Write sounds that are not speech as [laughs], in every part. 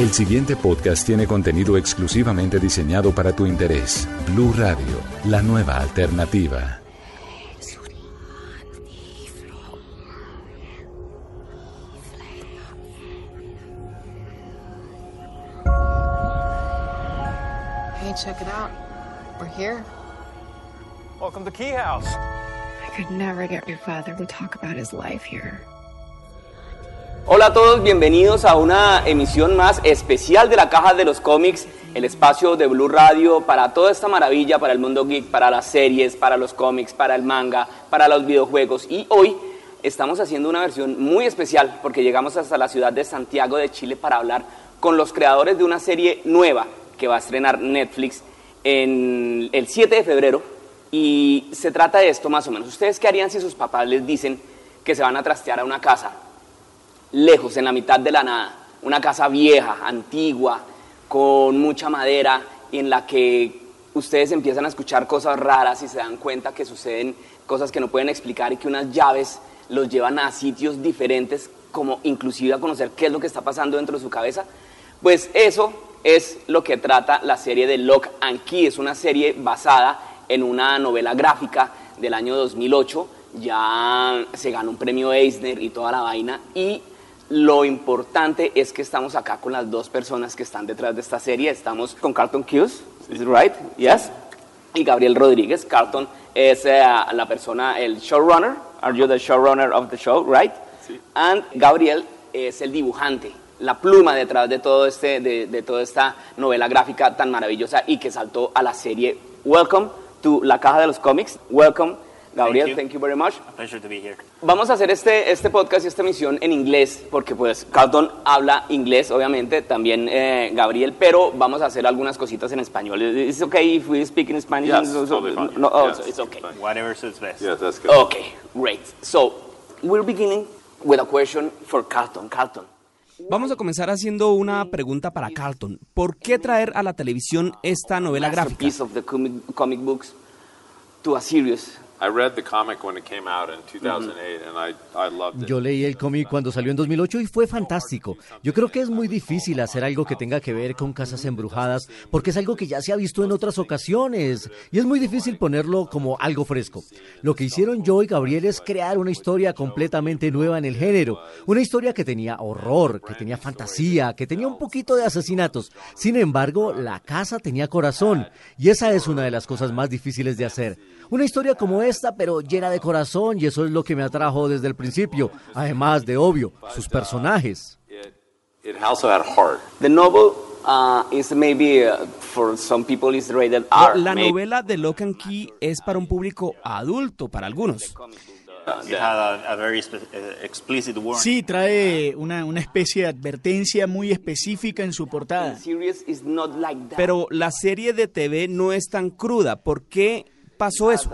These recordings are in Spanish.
El siguiente podcast tiene contenido exclusivamente diseñado para tu interés. Blue Radio, la nueva alternativa. Hey, check it out. We're here. Welcome to Key House. I could never get your father to talk about his life here. Hola a todos, bienvenidos a una emisión más especial de la Caja de los Cómics, el espacio de Blue Radio para toda esta maravilla, para el mundo geek, para las series, para los cómics, para el manga, para los videojuegos. Y hoy estamos haciendo una versión muy especial porque llegamos hasta la ciudad de Santiago de Chile para hablar con los creadores de una serie nueva que va a estrenar Netflix en el 7 de febrero. Y se trata de esto más o menos. ¿Ustedes qué harían si sus papás les dicen que se van a trastear a una casa lejos, en la mitad de la nada, una casa vieja, antigua, con mucha madera, en la que ustedes empiezan a escuchar cosas raras y se dan cuenta que suceden cosas que no pueden explicar y que unas llaves los llevan a sitios diferentes, como inclusive a conocer qué es lo que está pasando dentro de su cabeza. Pues eso es lo que trata la serie de Lock and Key. Es una serie basada en una novela gráfica del año 2008. Ya se ganó un premio Eisner y toda la vaina. Y lo importante es que estamos acá con las dos personas que están detrás de esta serie. Estamos con Carlton Hughes, is it right? Yes. Y Gabriel Rodríguez. Carlton es eh, la persona, el showrunner. Are you the showrunner of the show, right? Sí. And Gabriel es el dibujante, la pluma detrás de todo este, de, de toda esta novela gráfica tan maravillosa y que saltó a la serie. Welcome to La Caja de los Cómics. Welcome Gabriel, thank you. very much. A pleasure to be here. Vamos a hacer este, este podcast y esta emisión en inglés, porque pues Carlton habla inglés, obviamente, también eh, Gabriel, pero vamos a hacer algunas cositas en español. ¿Es okay if we speak in Spanish? Yes, no, oh, yes, it's okay. Whatever suits best. Yes, that's good. Okay, great. So, we're beginning with a question for Carlton. Carlton. Vamos a comenzar haciendo una pregunta para Carlton. ¿Por qué traer a la televisión esta novela gráfica? Piece of the comic, comic books to a series yo leí el cómic cuando salió en 2008 y fue fantástico. Yo creo que es muy difícil hacer algo que tenga que ver con casas embrujadas porque es algo que ya se ha visto en otras ocasiones y es muy difícil ponerlo como algo fresco. Lo que hicieron yo y Gabriel es crear una historia completamente nueva en el género, una historia que tenía horror, que tenía fantasía, que tenía un poquito de asesinatos. Sin embargo, la casa tenía corazón y esa es una de las cosas más difíciles de hacer. Una historia como esta, pero llena de corazón, y eso es lo que me atrajo desde el principio, además de obvio, sus personajes. The novel uh, is maybe uh, for some people is rated R. La novela de Lock and Key es para un público adulto, para algunos. Sí, trae una, una especie de advertencia muy específica en su portada. Pero la serie de TV no es tan cruda. ¿Por qué pasó eso?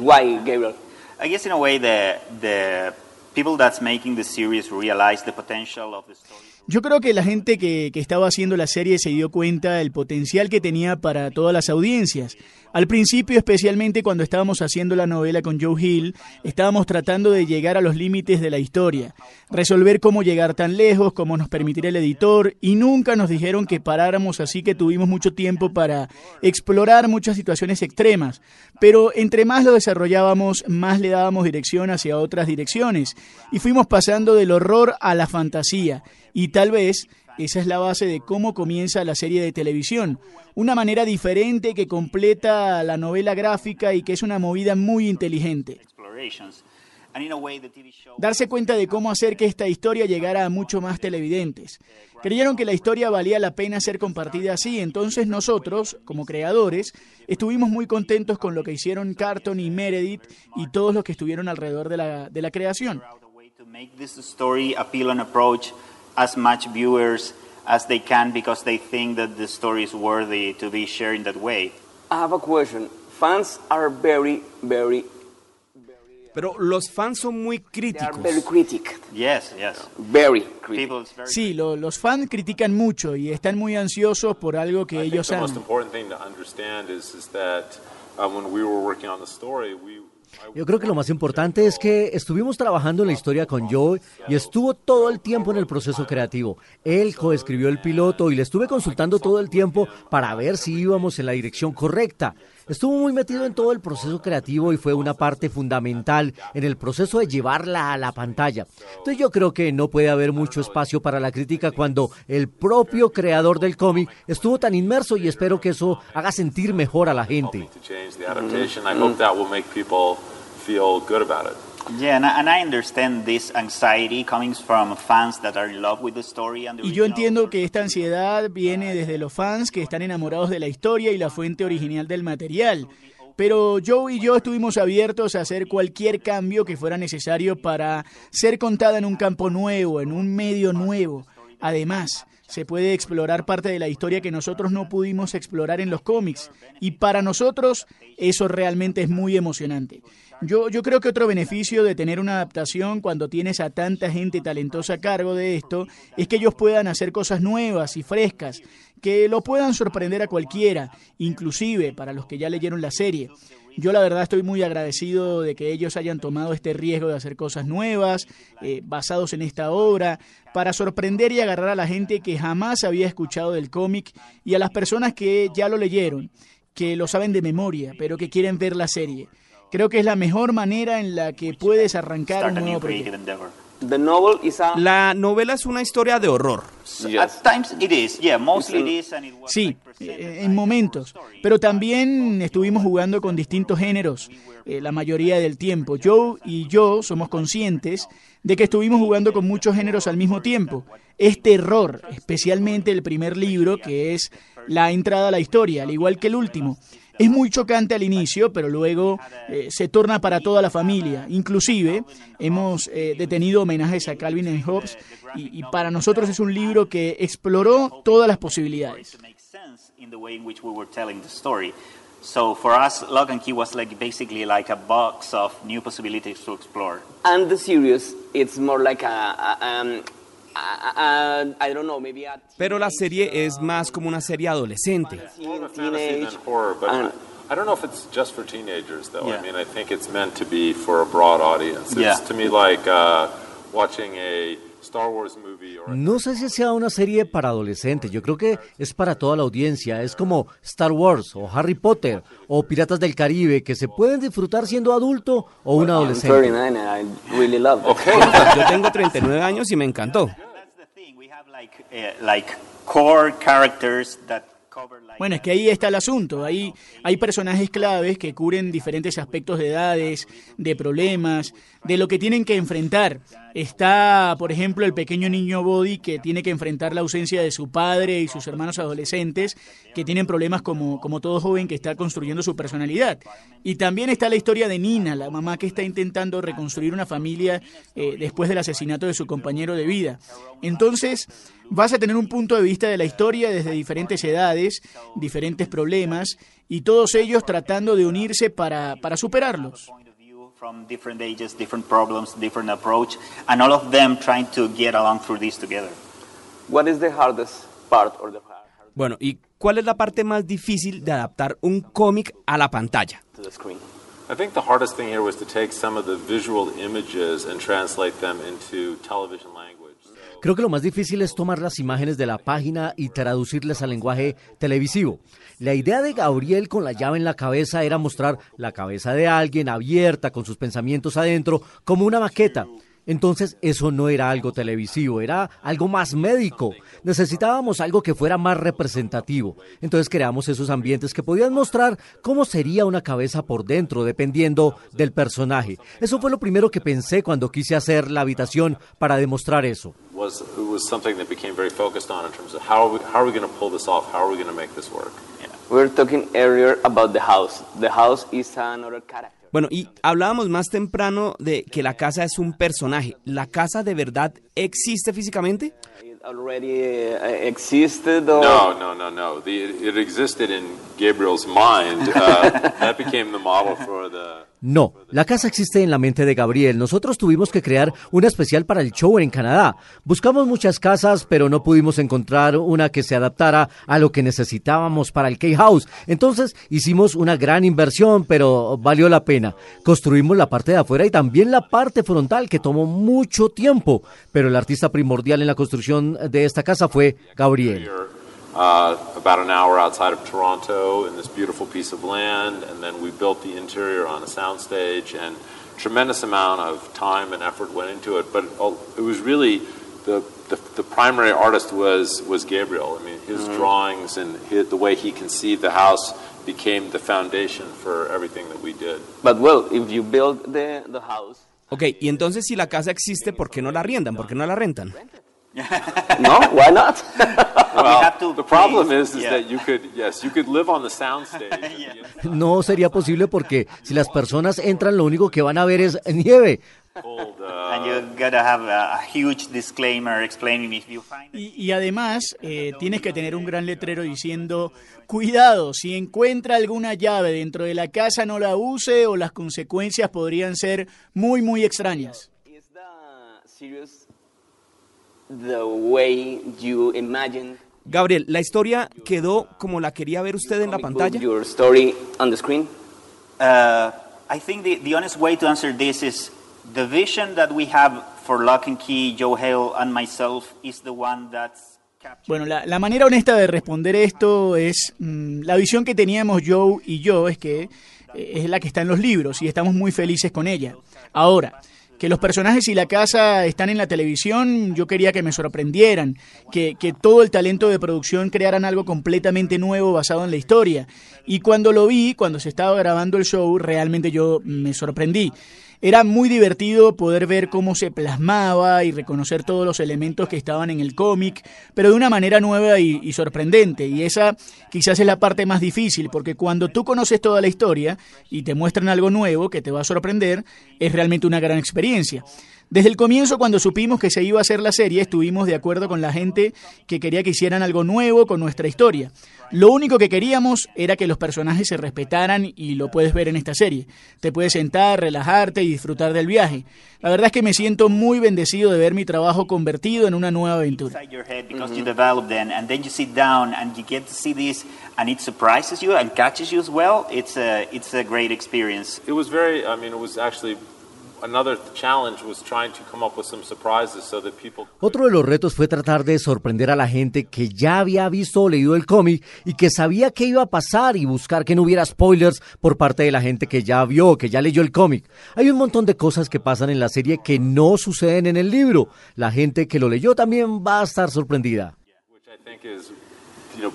Why, Gabriel? I guess in a way the the people that's making the series realize the potential of the story. Yo creo que la gente que, estaba haciendo la serie se dio cuenta del potencial que tenía para todas las audiencias. Al principio, especialmente cuando estábamos haciendo la novela con Joe Hill, estábamos tratando de llegar a los límites de la historia, resolver cómo llegar tan lejos, cómo nos permitir el editor, y nunca nos dijeron que paráramos, así que tuvimos mucho tiempo para explorar muchas situaciones extremas. Pero entre más lo desarrollábamos, más le dábamos dirección hacia otras direcciones, y fuimos pasando del horror a la fantasía y tal vez esa es la base de cómo comienza la serie de televisión. Una manera diferente que completa la novela gráfica y que es una movida muy inteligente. Darse cuenta de cómo hacer que esta historia llegara a mucho más televidentes. Creyeron que la historia valía la pena ser compartida así, entonces nosotros, como creadores, estuvimos muy contentos con lo que hicieron Carton y Meredith y todos los que estuvieron alrededor de la, de la creación as much viewers as they can because they think that the story is worthy to be shared in that way. I have a question. Fans are very, very Pero los fans son muy They are críticos. very critic. Yes, yes. Very critic. People's very Sí, lo- los fans critican mucho y están muy ansiosos por algo que I think ellos the most aman. Yo creo que lo más importante es que estuvimos trabajando en la historia con Joe y estuvo todo el tiempo en el proceso creativo. Él coescribió el piloto y le estuve consultando todo el tiempo para ver si íbamos en la dirección correcta. Estuvo muy metido en todo el proceso creativo y fue una parte fundamental en el proceso de llevarla a la pantalla. Entonces yo creo que no puede haber mucho espacio para la crítica cuando el propio creador del cómic estuvo tan inmerso y espero que eso haga sentir mejor a la gente. change the adaptation. I hope that will make people feel good about it. Yeah, and I, and I understand this anxiety coming from fans that are in love with the story and the Y yo entiendo que esta ansiedad viene desde los fans que están enamorados de la historia y la fuente original del material. Pero Joe y yo estuvimos abiertos a hacer cualquier cambio que fuera necesario para ser contada en un campo nuevo, en un medio nuevo. Además, se puede explorar parte de la historia que nosotros no pudimos explorar en los cómics. Y para nosotros eso realmente es muy emocionante. Yo, yo creo que otro beneficio de tener una adaptación cuando tienes a tanta gente talentosa a cargo de esto es que ellos puedan hacer cosas nuevas y frescas, que lo puedan sorprender a cualquiera, inclusive para los que ya leyeron la serie. Yo la verdad estoy muy agradecido de que ellos hayan tomado este riesgo de hacer cosas nuevas, eh, basados en esta obra, para sorprender y agarrar a la gente que jamás había escuchado del cómic y a las personas que ya lo leyeron, que lo saben de memoria, pero que quieren ver la serie. Creo que es la mejor manera en la que puedes arrancar un nuevo proyecto. Endeavor. The novel is a La novela es una historia de horror. At times it is, yeah, mostly it is, and it was Sí, en momentos. Pero también estuvimos jugando con distintos géneros eh, la mayoría del tiempo. Joe y yo somos conscientes de que estuvimos jugando con muchos géneros al mismo tiempo. Es terror, especialmente el primer libro, que es la entrada a la historia, al igual que el último. Es muy chocante al inicio, pero luego eh, se torna para toda la familia. Inclusive hemos eh, detenido homenajes a Calvin and Hobbes y, y para nosotros es un libro que exploró todas las posibilidades. So for us, Lock and Key was like basically like a box of new possibilities to explore. and the series it's more like a, a, um, a, a, I don't know maybe a Pero la serie es más como una serie adolescente. More of a fantasy teenage than horror, but I, I don't know if it's just for teenagers, though. Yeah. I mean, I think it's meant to be for a broad audience. It's Yeah. to me like uh, watching a Star Wars movie or a No sé si sea una serie para adolescentes, yo creo que es para toda la audiencia, es como Star Wars o Harry Potter o Piratas del Caribe, que se pueden disfrutar siendo adulto o un adolescente. 39 and I really love it. Okay. Yo tengo 39 años y me encantó. Bueno, es que ahí está el asunto. Ahí hay personajes claves que cubren diferentes aspectos de edades, de problemas, de lo que tienen que enfrentar. Está, por ejemplo, el pequeño niño Body que tiene que enfrentar la ausencia de su padre y sus hermanos adolescentes que tienen problemas como, como todo joven que está construyendo su personalidad. Y también está la historia de Nina, la mamá que está intentando reconstruir una familia eh, después del asesinato de su compañero de vida. Entonces, vas a tener un punto de vista de la historia desde diferentes edades, diferentes problemas, y todos ellos tratando de unirse para, para superarlos. point of view from different ages, different problems, different approach, and all of them trying to get along through this together. What is the hardest part or the hard, hard Bueno, ¿y cuál es la parte más difícil de adaptar un cómic a la pantalla? to the screen? I think the hardest thing here was to take some of the visual images and translate them into television language. So Creo que lo más difícil es tomar las imágenes de la página y traducirlas al lenguaje televisivo. La idea de Gabriel con la llave en la cabeza era mostrar la cabeza de alguien abierta con sus pensamientos adentro como una maqueta. Entonces eso no era algo televisivo, era algo más médico. Necesitábamos algo que fuera más representativo. Entonces creamos esos ambientes que podían mostrar cómo sería una cabeza por dentro, dependiendo del personaje. Eso fue lo primero que pensé cuando quise hacer la habitación para demostrar eso. was was? We were talking earlier about the house. The house is another character. Bueno, y hablábamos más temprano de que la casa es un personaje. ¿La casa de verdad existe físicamente? Already uh, existed or... No, no, no, no. The, it existed in Gabriel's mind. Uh, that became the model for the. No, la casa existe en la mente de Gabriel. Nosotros tuvimos que crear una especial para el show en Canadá. Buscamos muchas casas, pero no pudimos encontrar una que se adaptara a lo que necesitábamos para el K-House. Entonces hicimos una gran inversión, pero valió la pena. Construimos la parte de afuera y también la parte frontal, que tomó mucho tiempo. Pero el artista primordial en la construcción de esta casa fue Gabriel. Uh, about an hour outside of Toronto in this beautiful piece of land, and then we built the interior on a soundstage, and tremendous amount of time and effort went into it. But uh, it was really the, the, the primary artist was was Gabriel. I mean, his Mhm. drawings and his, the way he conceived the house became the foundation for everything that we did. But well, if you build the, the house... Ok, y entonces si la casa existe, ¿por qué no la arriendan? ¿Por qué no la rentan? [laughs] no, why not? [laughs] Well, the problem is, is that you could, yes, you could live on the soundstage. [laughs] No sería posible porque si las personas entran lo único que van a ver es nieve. and you gotta have a, a huge disclaimer explaining if you find Y, y además eh, tienes que tener un gran letrero diciendo, cuidado, si encuentra alguna llave dentro de la casa no la use o las consecuencias podrían ser muy, muy extrañas. The way you imagine Gabriel, ¿la historia quedó como la quería ver usted en la pantalla? your story on the screen? Uh, I think the, the honest way to answer this is the vision that we have for Lock and Key, Joe Hale, and myself is the one that's Bueno, la, la manera honesta de responder esto es mm, la visión que teníamos Joe y yo es que eh, es la que está en los libros y estamos muy felices con ella. Ahora, que los personajes y la casa están en la televisión, yo quería que me sorprendieran, que, que todo el talento de producción crearan algo completamente nuevo basado en la historia. Y cuando lo vi, cuando se estaba grabando el show, realmente yo me sorprendí. Era muy divertido poder ver cómo se plasmaba y reconocer todos los elementos que estaban en el cómic, pero de una manera nueva y, sorprendente. Y esa quizás es la parte más difícil, porque cuando tú conoces toda la historia y te muestran algo nuevo que te va a sorprender, es realmente una gran experiencia. Desde el comienzo, cuando supimos que se iba a hacer la serie, estuvimos de acuerdo con la gente que quería que hicieran algo nuevo con nuestra historia. Lo único que queríamos era que los personajes se respetaran y lo puedes ver en esta serie. Te puedes sentar, relajarte y disfrutar del viaje. La verdad es que me siento muy bendecido de ver mi trabajo convertido en una nueva aventura. inside your Otro de los retos fue tratar de sorprender a la gente que ya había visto o leído el cómic y que sabía qué iba a pasar y buscar que no hubiera spoilers por parte de la gente que ya vio, que ya leyó el cómic. Hay un montón de cosas que pasan en la serie que no suceden en el libro. La gente que lo leyó también va a estar sorprendida. which I think is, you know,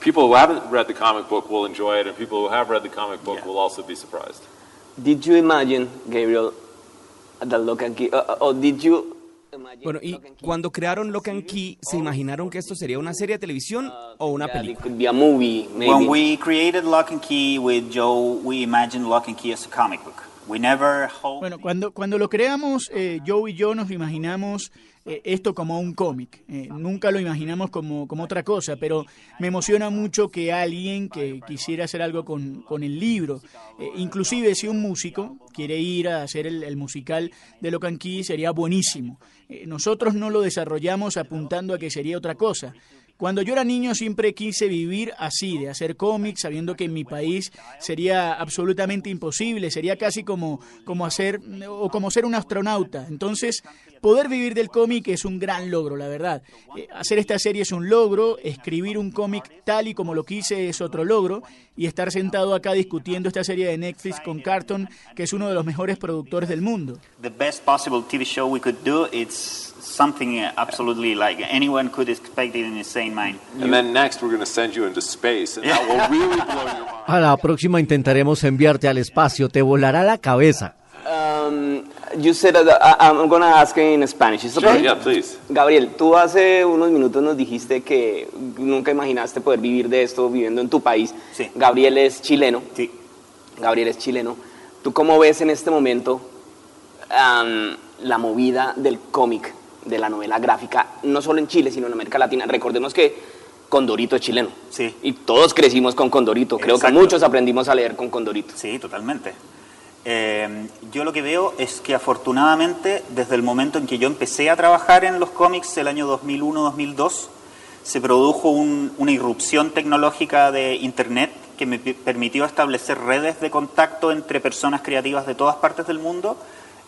people who haven't read the comic book will enjoy it, and people who have read the comic book will also be surprised. Did you imagine, Gabriel, Bueno, y cuando crearon Lock and Key, ¿se imaginaron que esto sería una serie de televisión o una película? When we created Lock and Key with Joe, we imagined Lock and Key as a comic book. We never hoped. Bueno, cuando, cuando lo creamos, eh, Joe y yo nos imaginamos eh, esto como un cómic. Eh, nunca lo imaginamos como, como otra cosa, pero me emociona mucho que alguien que quisiera hacer algo con, con el libro, eh, inclusive si un músico quiere ir a hacer el, el musical de Locan Key, sería buenísimo. Nosotros no lo desarrollamos apuntando a que sería otra cosa. Cuando yo era niño siempre quise vivir así, de hacer cómics, sabiendo que en mi país sería absolutamente imposible, sería casi como, como hacer o como ser un astronauta. Entonces, poder vivir del cómic es un gran logro, la verdad. Eh, hacer esta serie es un logro, escribir un cómic tal y como lo quise es otro logro, y estar sentado acá discutiendo esta serie de Netflix con Carton, que es uno de los mejores productores del mundo. the best possible TV show we could do. It's something uh, absolutely like anyone could expect it in his sane mind. And then next, we're going to send you into space, and that will really blow your mind. [laughs] A la próxima intentaremos enviarte al espacio, te volará la cabeza. Um, you said that I, I'm going to ask in Spanish. Is Sure, okay? yeah, please. Gabriel, tú hace unos minutos nos dijiste que nunca imaginaste poder vivir de esto viviendo en tu país. Sí. Gabriel es chileno. Sí. Gabriel es chileno. ¿Tú cómo ves en este momento la movida del cómic, de la novela gráfica, no solo en Chile, sino en América Latina? Recordemos que Condorito es chileno. Sí. Y todos crecimos con Condorito. Creo que muchos aprendimos a leer con Condorito. Sí, totalmente. Eh, yo lo que veo es que afortunadamente desde el momento en que yo empecé a trabajar en los cómics el año 2001-2002 se produjo una irrupción tecnológica de Internet que me permitió establecer redes de contacto entre personas creativas de todas partes del mundo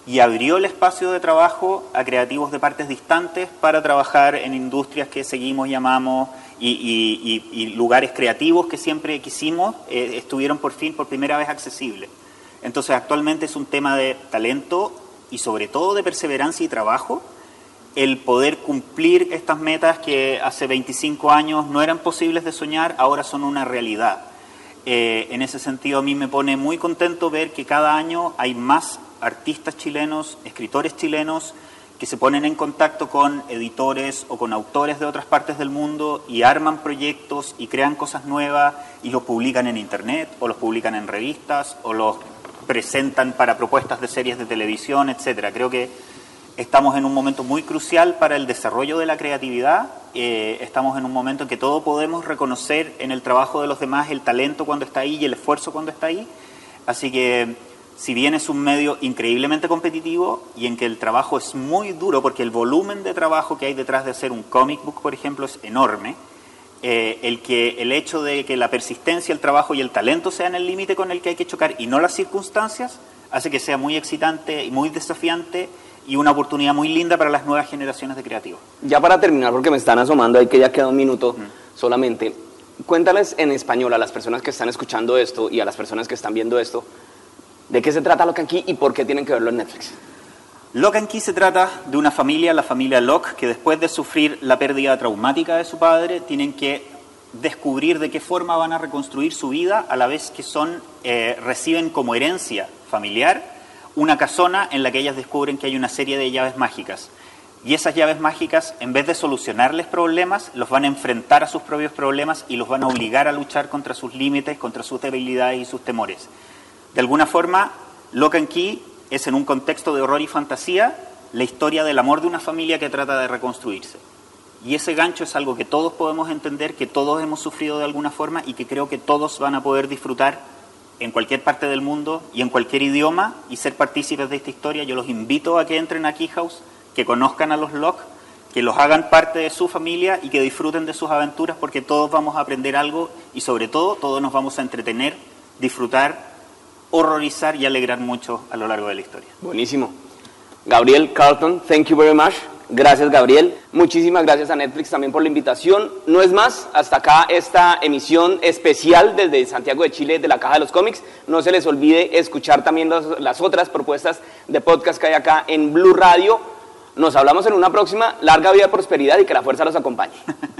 y abrió el espacio de trabajo a creativos de partes distantes para trabajar en industrias que seguimos y amamos y, lugares creativos que siempre quisimos eh, estuvieron por fin, por primera vez accesibles. Entonces actualmente es un tema de talento y sobre todo de perseverancia y trabajo el poder cumplir estas metas que hace 25 años no eran posibles de soñar, ahora son una realidad. Eh, en ese sentido a mí me pone muy contento ver que cada año hay más artistas chilenos, escritores chilenos, que se ponen en contacto con editores o con autores de otras partes del mundo y arman proyectos y crean cosas nuevas y los publican en internet o los publican en revistas o los presentan para propuestas de series de televisión, etcétera. Creo que estamos en un momento muy crucial para el desarrollo de la creatividad. Eh, estamos en un momento en que todos podemos reconocer en el trabajo de los demás el talento cuando está ahí y el esfuerzo cuando está ahí. Así que si bien es un medio increíblemente competitivo y en que el trabajo es muy duro, porque el volumen de trabajo que hay detrás de hacer un comic book, por ejemplo, es enorme, eh, el, que, el hecho de que la persistencia, el trabajo y el talento sean el límite con el que hay que chocar y no las circunstancias, hace que sea muy excitante y muy desafiante y una oportunidad muy linda para las nuevas generaciones de creativos. Ya para terminar, porque me están asomando, hay que ya queda un minuto solamente, cuéntales en español a las personas que están escuchando esto y a las personas que están viendo esto, ¿De qué se trata Lock and Key y por qué tienen que verlo en Netflix? Lock and Key se trata de una familia, la familia Locke, que después de sufrir la pérdida traumática de su padre, tienen que descubrir de qué forma van a reconstruir su vida a la vez que son eh, reciben como herencia familiar una casona en la que ellas descubren que hay una serie de llaves mágicas. Y esas llaves mágicas, en vez de solucionarles problemas, los van a enfrentar a sus propios problemas y los van a obligar a luchar contra sus límites, contra sus debilidades y sus temores. De alguna forma, Lock and Key es en un contexto de horror y fantasía la historia del amor de una familia que trata de reconstruirse. Y ese gancho es algo que todos podemos entender, que todos hemos sufrido de alguna forma y que creo que todos van a poder disfrutar en cualquier parte del mundo y en cualquier idioma y ser partícipes de esta historia. Yo los invito a que entren a Keyhouse, que conozcan a los Locke, que los hagan parte de su familia y que disfruten de sus aventuras porque todos vamos a aprender algo y sobre todo todos nos vamos a entretener, disfrutar horrorizar y alegrar mucho a lo largo de la historia. Buenísimo. Gabriel Carlton, thank you very much. Gracias, Gabriel. Muchísimas gracias a Netflix también por la invitación. No es más, hasta acá esta emisión especial desde Santiago de Chile de la Caja de los Cómics. No se les olvide escuchar también las otras propuestas de podcast que hay acá en Blue Radio. Nos hablamos en una próxima. Larga vida, prosperidad y que la fuerza los acompañe. [laughs]